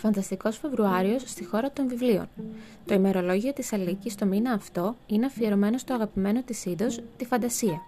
Φανταστικός Φεβρουάριος στη χώρα των βιβλίων. Το ημερολόγιο της Αλίκης το μήνα αυτό είναι αφιερωμένο στο αγαπημένο της είδος, τη φαντασία.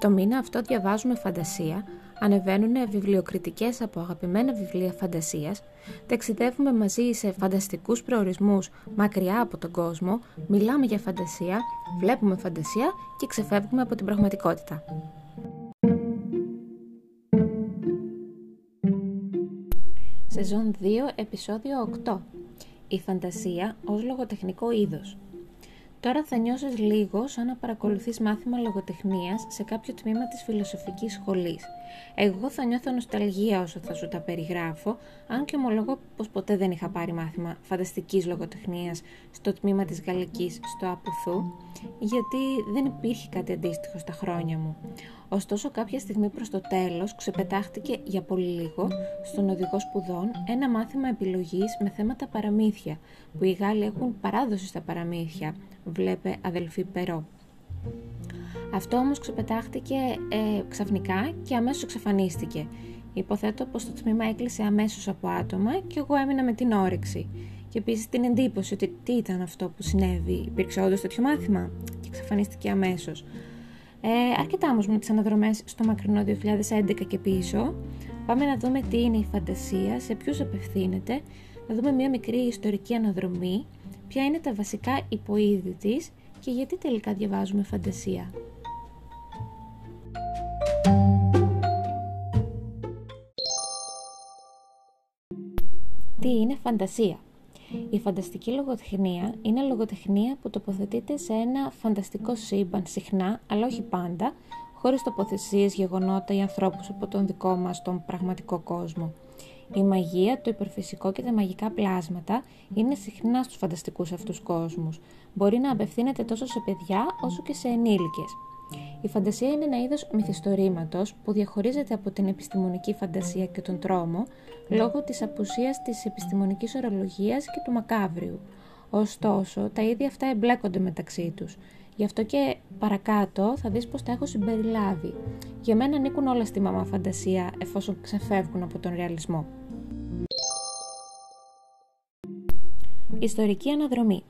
Το μήνα αυτό διαβάζουμε φαντασία, ανεβαίνουν βιβλιοκριτικές από αγαπημένα βιβλία φαντασίας, ταξιδεύουμε μαζί σε φανταστικούς προορισμούς μακριά από τον κόσμο, μιλάμε για φαντασία, βλέπουμε φαντασία και ξεφεύγουμε από την πραγματικότητα. Σεζόν 2, επεισόδιο 8. Η φαντασία ως λογοτεχνικό είδος. Τώρα θα νιώσεις λίγο σαν να παρακολουθείς μάθημα λογοτεχνίας σε κάποιο τμήμα της φιλοσοφικής σχολής. Εγώ θα νιώθω νοσταλγία όσο θα σου τα περιγράφω, αν και ομολογώ πως ποτέ δεν είχα πάρει μάθημα φανταστικής λογοτεχνίας στο τμήμα της Γαλλικής στο Απουθού, γιατί δεν υπήρχε κάτι αντίστοιχο στα χρόνια μου. Ωστόσο κάποια στιγμή προς το τέλος ξεπετάχτηκε για πολύ λίγο στον οδηγό σπουδών ένα μάθημα επιλογής με θέματα παραμύθια, που οι Γάλλοι έχουν παράδοση στα παραμύθια, βλέπε αδελφή Περό. Αυτό όμως ξεπετάχτηκε ε, ξαφνικά και αμέσως εξαφανίστηκε. Υποθέτω πως το τμήμα έκλεισε αμέσως από άτομα και εγώ έμεινα με την όρεξη. Και επίσης την εντύπωση ότι τι ήταν αυτό που συνέβη. Υπήρξε όντως τέτοιο μάθημα; Και εξαφανίστηκε αμέσως. Ε, αρκετά όμως με τις αναδρομές στο μακρινό 2011 και πίσω. Πάμε να δούμε τι είναι η φαντασία, σε ποιους απευθύνεται, να δούμε μια μικρή ιστορική αναδρομή, ποια είναι τα βασικά υποείδη της και γιατί τελικά διαβάζουμε φαντασία. Τι είναι φαντασία; Η φανταστική λογοτεχνία είναι λογοτεχνία που τοποθετείται σε ένα φανταστικό σύμπαν συχνά, αλλά όχι πάντα, χωρίς τοποθεσίες, γεγονότα ή ανθρώπους από τον δικό μας τον πραγματικό κόσμο. Η μαγεία, το υπερφυσικό και τα μαγικά πλάσματα είναι συχνά στους φανταστικούς αυτούς κόσμους. Μπορεί να απευθύνεται τόσο σε παιδιά όσο και σε ενήλικες. Η φαντασία είναι ένα είδος μυθιστορήματος που διαχωρίζεται από την επιστημονική φαντασία και τον τρόμο λόγω της απουσίας της επιστημονικής ορολογίας και του μακάβριου. Ωστόσο, τα ίδια αυτά εμπλέκονται μεταξύ τους. Γι' αυτό και παρακάτω θα δεις πως τα έχω συμπεριλάβει. Για μένα ανήκουν όλα στη μαμά φαντασία εφόσον ξεφεύγουν από τον ρεαλισμό. Ιστορική αναδρομή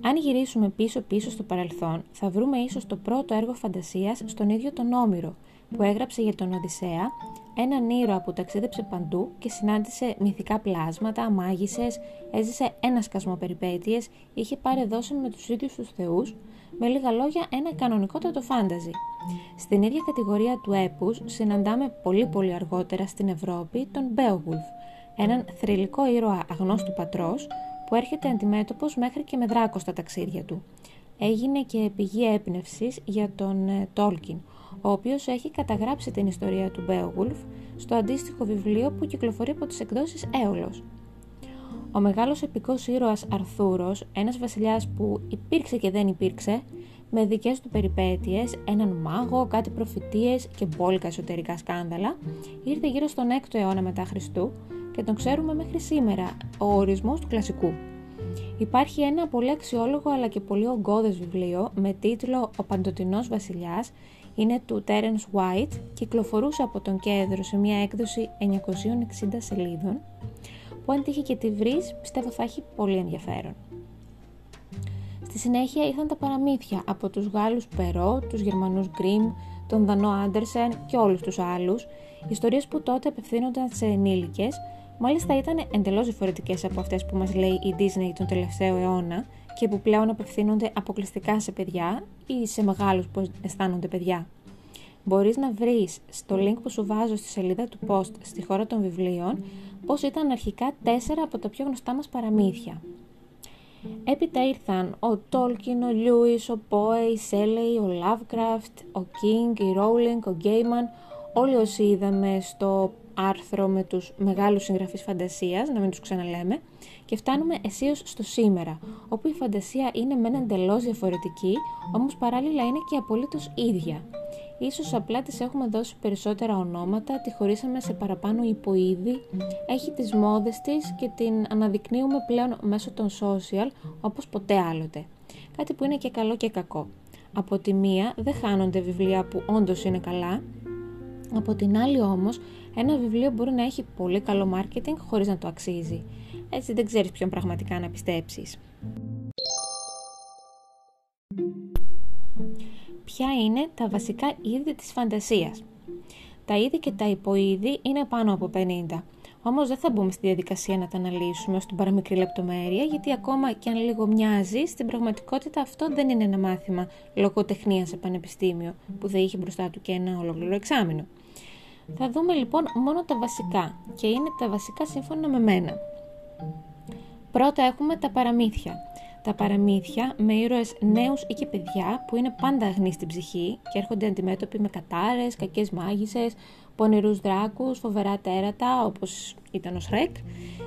αν γυρίσουμε πίσω-πίσω στο παρελθόν, θα βρούμε ίσως το πρώτο έργο φαντασίας στον ίδιο τον Όμηρο, που έγραψε για τον Οδυσσέα, έναν ήρωα που ταξίδεψε παντού και συνάντησε μυθικά πλάσματα, μάγισσες, έζησε ένα σκασμό περιπέτειες, είχε πάρει δόση με τους ίδιους τους θεούς, με λίγα λόγια ένα κανονικότατο φάνταζι. Στην ίδια κατηγορία του έπους συναντάμε πολύ πολύ αργότερα στην Ευρώπη τον Μπέογουλφ, έναν θρηλυκό ήρωα αγνώστου πατρός, που έρχεται αντιμέτωπος μέχρι και με δράκο στα ταξίδια του. Έγινε και πηγή έμπνευση για τον Τόλκιν, ο οποίος έχει καταγράψει την ιστορία του Beowulf στο αντίστοιχο βιβλίο που κυκλοφορεί από τις εκδόσεις Έολος. Ο μεγάλος επικός ήρωας Αρθούρος, ένας βασιλιάς που υπήρξε και δεν υπήρξε, με δικές του περιπέτειες, έναν μάγο, κάτι προφητείες και μπόλικα εσωτερικά σκάνδαλα, ήρθε γύρω στον 6ο αιώνα μετά Χριστού και τον ξέρουμε μέχρι σήμερα, ο ορισμός του κλασικού. Υπάρχει ένα πολύ αξιόλογο αλλά και πολύ ογκώδες βιβλίο με τίτλο «Ο Παντοτινός Βασιλιάς» είναι του Terence White, κυκλοφορούσε από τον Κέντρο σε μια έκδοση 960 σελίδων, που αν τύχει και τη βρεις, πιστεύω θα έχει πολύ ενδιαφέρον. Στη συνέχεια ήρθαν τα παραμύθια από τους Γάλλους Περό, τους Γερμανούς Γκριμ, τον Δανό Άντερσεν και όλους τους άλλους, ιστορίες που τότε απευθύνονταν σε ενήλικες, μάλιστα ήταν εντελώς διαφορετικές από αυτές που μας λέει η Disney τον τελευταίο αιώνα και που πλέον απευθύνονται αποκλειστικά σε παιδιά ή σε μεγάλους που αισθάνονται παιδιά. Μπορείς να βρεις στο link που σου βάζω στη σελίδα του post στη χώρα των βιβλίων πώς ήταν αρχικά τέσσερα από τα πιο γνωστά μας παραμύθια. Έπειτα ήρθαν ο Τόλκιν, ο Λιούις, ο Πόε, η Σέλεϊ, ο Λαβκραφτ, ο Κίνγκ, η Ρόουλινγκ, ο Γκέιμαν, όλοι όσοι είδαμε στο άρθρο με τους μεγάλους συγγραφείς φαντασίας, να μην τους ξαναλέμε, και φτάνουμε αισίως στο σήμερα, όπου η φαντασία είναι μεν εντελώς διαφορετική, όμως παράλληλα είναι και απολύτως ίδια. Ίσως απλά της έχουμε δώσει περισσότερα ονόματα, τη χωρίσαμε σε παραπάνω υποείδη, έχει τις μόδες της και την αναδεικνύουμε πλέον μέσω των social όπως ποτέ άλλοτε. Κάτι που είναι και καλό και κακό. Από τη μία δεν χάνονται βιβλία που όντως είναι καλά, από την άλλη όμως ένα βιβλίο μπορεί να έχει πολύ καλό marketing χωρίς να το αξίζει. έτσι δεν ξέρεις ποιον πραγματικά να πιστέψεις. Ποια είναι τα βασικά είδη της φαντασίας; Τα είδη και τα υποείδη είναι πάνω από 50. Όμως δεν θα μπούμε στη διαδικασία να τα αναλύσουμε ως την παραμικρή λεπτομέρεια, γιατί ακόμα και αν λίγο μοιάζει, στην πραγματικότητα αυτό δεν είναι ένα μάθημα λογοτεχνίας σε πανεπιστήμιο, που θα είχε μπροστά του και ένα ολόκληρο εξάμεινο. Θα δούμε λοιπόν μόνο τα βασικά και είναι τα βασικά σύμφωνα με μένα. Πρώτα έχουμε τα παραμύθια. Τα παραμύθια με ήρωες νέους ή και παιδιά που είναι πάντα αγνοί στην ψυχή και έρχονται αντιμέτωποι με κατάρες, κακές μάγισσες, πονηρούς δράκους, φοβερά τέρατα όπως ήταν ο Σρέκ.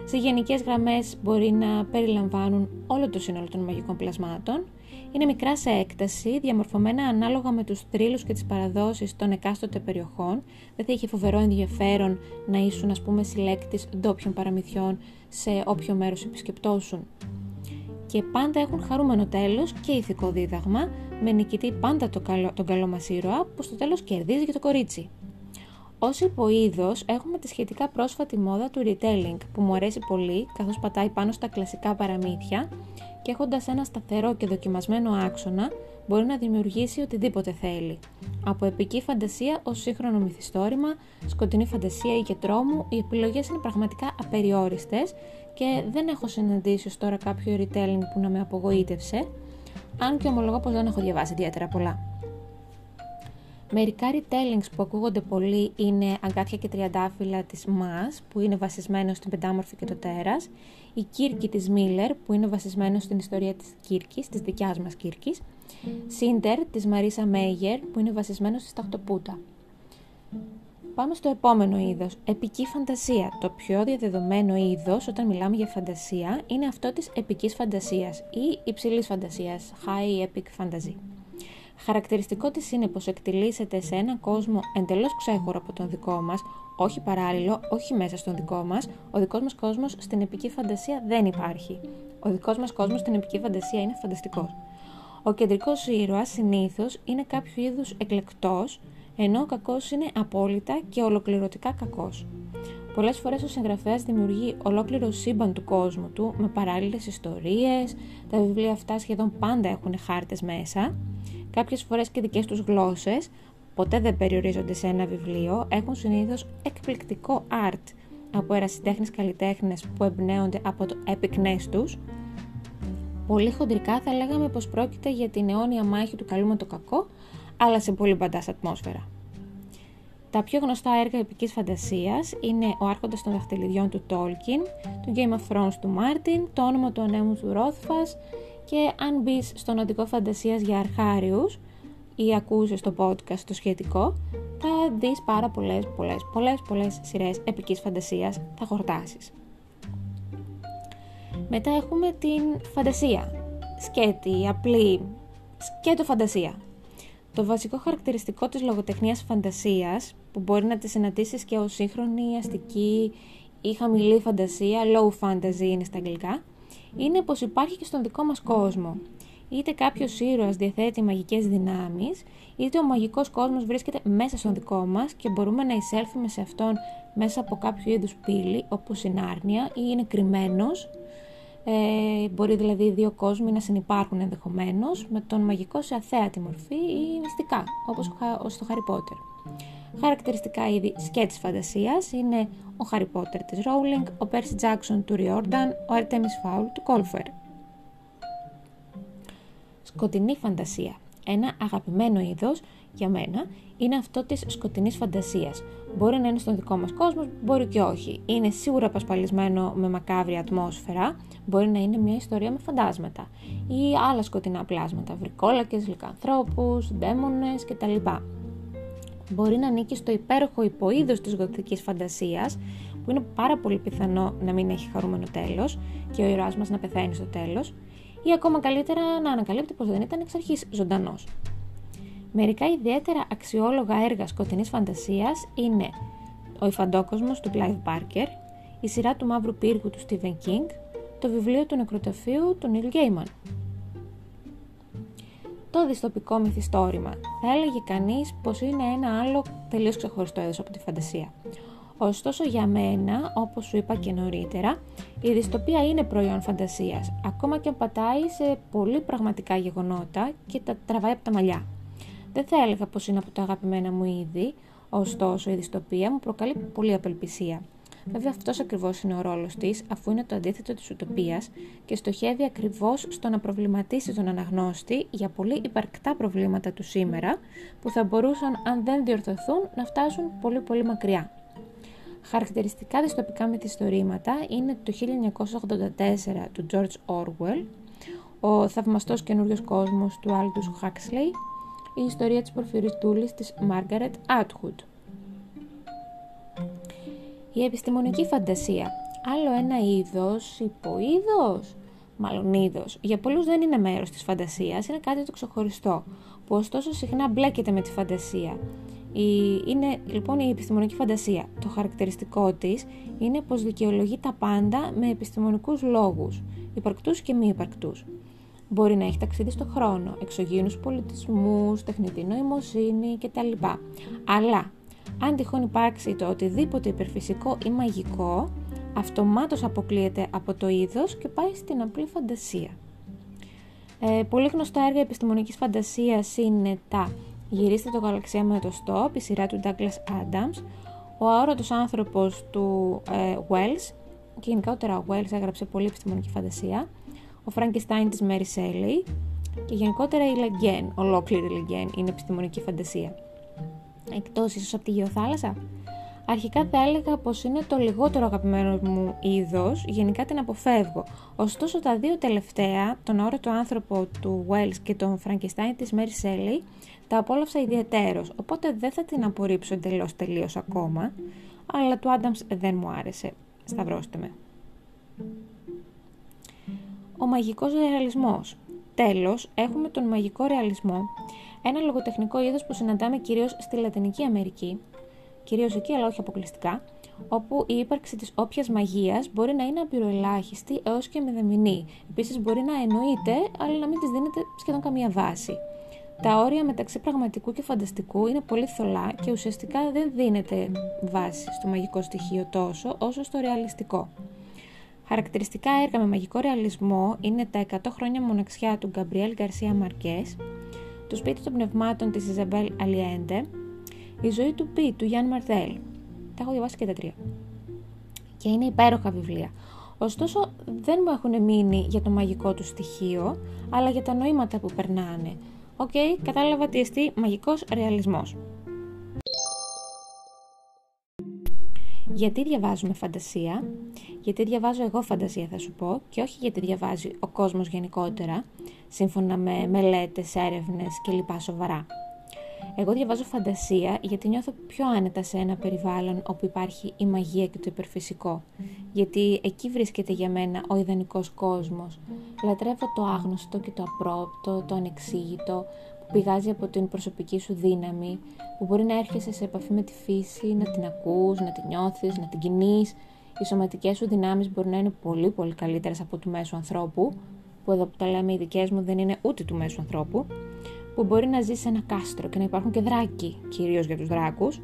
Σε γενικές γραμμές μπορεί να περιλαμβάνουν όλο το σύνολο των μαγικών πλασμάτων. Είναι μικρά σε έκταση, διαμορφωμένα ανάλογα με τους τρίλους και τις παραδόσεις των εκάστοτε περιοχών. Δεν θα είχε φοβερό ενδιαφέρον να ήσουν ας πούμε συλλέκτης ντόπιων παραμυθιών σε όποιο μέρος επισκεπτόσουν. Και πάντα έχουν χαρούμενο τέλος και ηθικό δίδαγμα, με νικητή πάντα τον καλό, τον καλό μας ήρωα που στο τέλος κερδίζει και το κορίτσι. Ως υποείδος έχουμε τη σχετικά πρόσφατη μόδα του retelling που μου αρέσει πολύ καθώς πατάει πάνω στα κλασικά παραμύθια και έχοντας ένα σταθερό και δοκιμασμένο άξονα μπορεί να δημιουργήσει οτιδήποτε θέλει. Από επική φαντασία ως σύγχρονο μυθιστόρημα, σκοτεινή φαντασία ή και τρόμου, οι επιλογές είναι πραγματικά απεριόριστες και δεν έχω συναντήσει ως τώρα κάποιο retelling που να με απογοήτευσε, αν και ομολογώ πως δεν έχω διαβάσει ιδιαίτερα πολλά. Μερικά retellings που ακούγονται πολύ είναι «Αγκάθια και τριαντάφυλλα» της Μας, που είναι βασισμένο στην Πεντάμορφη και το Τέρας, η Κύρκη της Μίλλερ, που είναι βασισμένο στην ιστορία της Κύρκης, της δικιάς μας Κύρκης, Σίντερ της Μαρίσα Μέγερ, που είναι βασισμένο στη Σταχτοπούτα. Πάμε στο επόμενο είδος, επική φαντασία. Το πιο διαδεδομένο είδος όταν μιλάμε για φαντασία είναι αυτό της επικής φαντασίας ή υψηλής φαντασίας, high epic fantasy. Χαρακτηριστικό της είναι πως εκτιλήσεται σε έναν κόσμο εντελώς ξέχωρο από τον δικό μας, όχι παράλληλο, όχι μέσα στον δικό μας. Ο δικός μας κόσμος στην επική φαντασία δεν υπάρχει. Ο δικός μας κόσμος στην επική φαντασία είναι φανταστικός. Ο κεντρικός ήρωας συνήθως είναι κάποιο είδους εκλεκτός, ενώ ο κακός είναι απόλυτα και ολοκληρωτικά κακός. Πολλές φορές ο συγγραφέας δημιουργεί ολόκληρο σύμπαν του κόσμου του με παράλληλες ιστορίες, τα βιβλία αυτά σχεδόν πάντα έχουν χάρτες μέσα Κάποιες φορές και δικές τους γλώσσες, ποτέ δεν περιορίζονται σε ένα βιβλίο, έχουν συνήθως εκπληκτικό art από ερασιτέχνες καλλιτέχνες που εμπνέονται από το epic τους. Πολύ χοντρικά θα λέγαμε πως πρόκειται για την αιώνια μάχη του καλού με το κακό, αλλά σε πολύ μπαντάς ατμόσφαιρα. Τα πιο γνωστά έργα επικής φαντασίας είναι «Ο Άρχοντας των Δαχτυλιδιών» του Τόλκιν, το «Game of Thrones» του Μάρτιν, «Το όνομα του ανέμου» του Ρόθφας, και αν μπεις στον οδικό φαντασίας για αρχάριους ή ακούσεις το podcast το σχετικό, θα δεις πάρα πολλές, πολλές, πολλές, πολλές σειρές επικής φαντασίας, θα χορτάσεις. Μετά έχουμε την φαντασία. Σκέτη, απλή, σκέτο φαντασία. Το βασικό χαρακτηριστικό της λογοτεχνίας φαντασίας, που μπορεί να τη συναντήσεις και ως σύγχρονη, αστική ή χαμηλή φαντασία, low fantasy είναι στα αγγλικά, είναι πως υπάρχει και στον δικό μας κόσμο. Είτε κάποιος ήρωας διαθέτει μαγικές δυνάμεις, είτε ο μαγικός κόσμος βρίσκεται μέσα στον δικό μας και μπορούμε να εισέλθουμε σε αυτόν μέσα από κάποιο είδους πύλη, όπως η Νάρνια, ή είναι κρυμμένος, ε, μπορεί δηλαδή οι δύο κόσμοι να συνεπάρχουν ενδεχομένως με τον μαγικό σε αθέατη μορφή ή μυστικά, όπως στο Harry Potter. Χαρακτηριστικά είδη σκέτς φαντασίας είναι ο Harry Potter της Rowling, ο Percy Jackson του Riordan, ο Artemis Fowl του Colfer. Σκοτεινή φαντασία. Ένα αγαπημένο είδος για μένα είναι αυτό της σκοτεινής φαντασίας. Μπορεί να είναι στον δικό μας κόσμος, μπορεί και όχι. Είναι σίγουρα απασπαλισμένο με μακάβρια ατμόσφαιρα, μπορεί να είναι μια ιστορία με φαντάσματα ή άλλα σκοτεινά πλάσματα, βρικόλακες, λικανθρώπους, δαίμονες κτλ μπορεί να ανήκει στο υπέροχο υποείδος της γοθικής φαντασίας, που είναι πάρα πολύ πιθανό να μην έχει χαρούμενο τέλος και ο ήρωάς μας να πεθαίνει στο τέλος, ή ακόμα καλύτερα να ανακαλύπτει πως δεν ήταν εξ αρχής ζωντανός. Μερικά ιδιαίτερα αξιόλογα έργα σκοτεινής φαντασίας είναι ο Ιφαντόκοσμος του Clive Barker, η σειρά του Μαύρου Πύργου του Stephen King, το βιβλίο του νεκροταφείου του Neil Gaiman το δυστοπικό μυθιστόρημα. Θα έλεγε κανείς πως είναι ένα άλλο τελείως ξεχωριστό έδος από τη φαντασία. Ωστόσο για μένα, όπως σου είπα και νωρίτερα, η δυστοπία είναι προϊόν φαντασίας, ακόμα και αν πατάει σε πολύ πραγματικά γεγονότα και τα τραβάει από τα μαλλιά. Δεν θα έλεγα πως είναι από τα αγαπημένα μου είδη, ωστόσο η δυστοπία μου προκαλεί πολύ απελπισία. Βέβαια, αυτός ακριβώς είναι ο ρόλος της, αφού είναι το αντίθετο της ουτοπίας και στοχεύει ακριβώς στο να προβληματίσει τον αναγνώστη για πολύ υπαρκτά προβλήματα του σήμερα, που θα μπορούσαν, αν δεν διορθωθούν, να φτάσουν πολύ πολύ μακριά. Χαρακτηριστικά δυστοπικά μυθιστορήματα είναι το 1984 του George Orwell, ο θαυμαστός καινούριος κόσμος του Aldous Huxley, η ιστορία της Πορφυριστούλης της Margaret Atwood. Η επιστημονική φαντασία. Άλλο ένα είδος, υποείδος, μάλλον είδος. Για πολλούς δεν είναι μέρος της φαντασίας, είναι κάτι το ξεχωριστό, που ωστόσο συχνά μπλέκεται με τη φαντασία. Η, είναι λοιπόν η επιστημονική φαντασία. Το χαρακτηριστικό της είναι πως δικαιολογεί τα πάντα με επιστημονικούς λόγους, υπαρκτούς και μη υπαρκτούς. Μπορεί να έχει ταξίδι στο χρόνο, εξωγήινους πολιτισμούς, τεχνητή νοημοσύνη κτλ. Αλλά αν τυχόν υπάρξει το οτιδήποτε υπερφυσικό ή μαγικό, αυτομάτως αποκλείεται από το είδος και πάει στην απλή φαντασία. Ε, πολύ γνωστά έργα επιστημονικής φαντασίας είναι τα «Γυρίστε το γαλαξία με το στόπ», η σειρά του Douglas Adams, «Ο αόρατος άνθρωπος» του ε, Wells, και γενικότερα ο Wells έγραψε πολύ επιστημονική φαντασία, «Ο Frankenstein» της Mary Shelley και γενικότερα η Legend, ολόκληρη Legend είναι επιστημονική φαντασία εκτός ίσως από τη γεωθάλασσα. Αρχικά θα έλεγα πως είναι το λιγότερο αγαπημένο μου είδος, γενικά την αποφεύγω. Ωστόσο τα δύο τελευταία, τον αόρατο άνθρωπο του Wells και τον Frankenstein της Mary Shelley, τα απόλαυσα ιδιαίτερος, οπότε δεν θα την απορρίψω εντελώς τελείως ακόμα, αλλά του Adams δεν μου άρεσε. Σταυρώστε με. Ο μαγικός ρεαλισμός. Τέλος, έχουμε τον μαγικό ρεαλισμό, ένα λογοτεχνικό είδος που συναντάμε κυρίως στη Λατινική Αμερική, κυρίως εκεί αλλά όχι αποκλειστικά, όπου η ύπαρξη της όποιας μαγείας μπορεί να είναι απειροελάχιστη έως και μηδαμινή. Επίσης μπορεί να εννοείται, αλλά να μην της δίνεται σχεδόν καμία βάση. Τα όρια μεταξύ πραγματικού και φανταστικού είναι πολύ θολά και ουσιαστικά δεν δίνεται βάση στο μαγικό στοιχείο τόσο όσο στο ρεαλιστικό. Χαρακτηριστικά έργα με μαγικό ρεαλισμό είναι τα 100 χρόνια μοναξιά του Γκαμπριέλ Γκαρσία Μαρκές, το σπίτι των πνευμάτων της Ιζαμπέλ Αλιέντε, η ζωή του Πι του Γιαν Μαρτέλ. Τα έχω διαβάσει και τα τρία. Και είναι υπέροχα βιβλία. Ωστόσο δεν μου έχουν μείνει για το μαγικό του στοιχείο, αλλά για τα νοήματα που περνάνε. OK, okay, κατάλαβα τι εστί μαγικός ρεαλισμός. Γιατί διαβάζουμε φαντασία, γιατί διαβάζω εγώ φαντασία θα σου πω και όχι γιατί διαβάζει ο κόσμος γενικότερα, σύμφωνα με μελέτες, έρευνες και λοιπά σοβαρά. Εγώ διαβάζω φαντασία γιατί νιώθω πιο άνετα σε ένα περιβάλλον όπου υπάρχει η μαγεία και το υπερφυσικό. Γιατί εκεί βρίσκεται για μένα ο ιδανικός κόσμος. Λατρεύω το άγνωστο και το απρόπτο, το ανεξήγητο, που πηγάζει από την προσωπική σου δύναμη, που μπορεί να έρχεσαι σε επαφή με τη φύση, να την ακούς, να την νιώθεις, να την κινείς. Οι σωματικές σου δυνάμεις μπορεί να είναι πολύ πολύ καλύτερες από του μέσου ανθρώπου, που εδώ που τα λέμε οι δικές μου δεν είναι ούτε του μέσου ανθρώπου, που μπορεί να ζεις σε ένα κάστρο και να υπάρχουν και δράκοι, κυρίως για τους δράκους,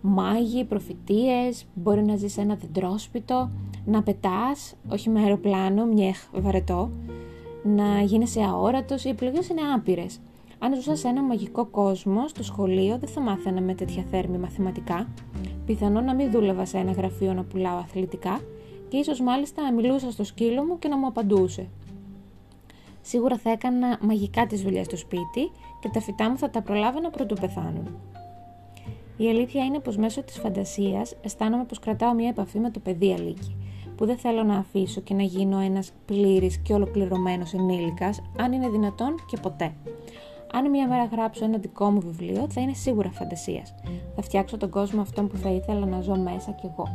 μάγοι, προφητείες, μπορεί να ζεις σε ένα δεντρόσπιτο, να πετάς, όχι με αεροπλάνο, μιέχ, βαρετό, να γίνεσαι αόρατος, οι επιλογές είναι άπειρες. Αν ζούσα σε ένα μαγικό κόσμο, στο σχολείο δεν θα μάθαινα με τέτοια θέρμη μαθηματικά. Πιθανόν να μην δούλευα σε ένα γραφείο να πουλάω αθλητικά και ίσως μάλιστα να μιλούσα στο σκύλο μου και να μου απαντούσε. Σίγουρα θα έκανα μαγικά τις δουλειές στο σπίτι και τα φυτά μου θα τα προλάβαινα πρωτού πεθάνουν. Η αλήθεια είναι πως μέσω της φαντασίας αισθάνομαι πως κρατάω μια επαφή με το παιδί αλήκη, που δεν θέλω να αφήσω και να γίνω ένας πλήρης και ολοκληρωμένος ενήλικας, αν είναι δυνατόν και ποτέ. Αν μια μέρα γράψω ένα δικό μου βιβλίο, θα είναι σίγουρα φαντασίας. Θα φτιάξω τον κόσμο αυτόν που θα ήθελα να ζω μέσα κι εγώ.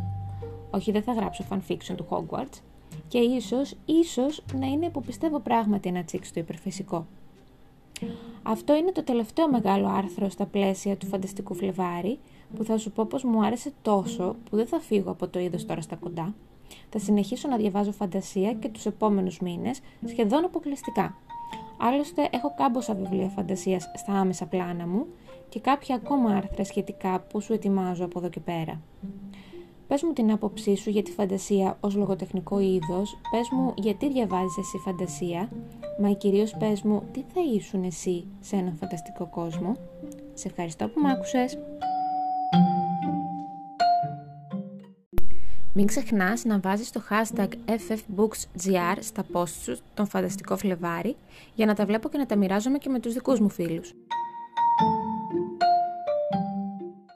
Όχι, δεν θα γράψω fanfiction του Hogwarts, και ίσως, ίσως να είναι που πιστεύω πράγματι να τσίξει το υπερφυσικό. Αυτό είναι το τελευταίο μεγάλο άρθρο στα πλαίσια του φανταστικού Φλεβάρι που θα σου πω πως μου άρεσε τόσο που δεν θα φύγω από το είδος τώρα στα κοντά. Θα συνεχίσω να διαβάζω φαντασία και τους επόμενους μήνες σχεδόν αποκλειστικά. Άλλωστε έχω κάμποσα βιβλία φαντασίας στα άμεσα πλάνα μου και κάποια ακόμα άρθρα σχετικά που σου ετοιμάζω από εδώ και πέρα. Πες μου την άποψή σου για τη φαντασία ως λογοτεχνικό είδος, πες μου γιατί διαβάζεις εσύ φαντασία, μα κυρίως πες μου τι θα ήσουν εσύ σε έναν φανταστικό κόσμο. Σε ευχαριστώ που μ' άκουσες. Μην ξεχνάς να βάζεις το hashtag FFBooksGR στα posts σου τον Φανταστικό Φλεβάρι για να τα βλέπω και να τα μοιράζομαι και με τους δικούς μου φίλους.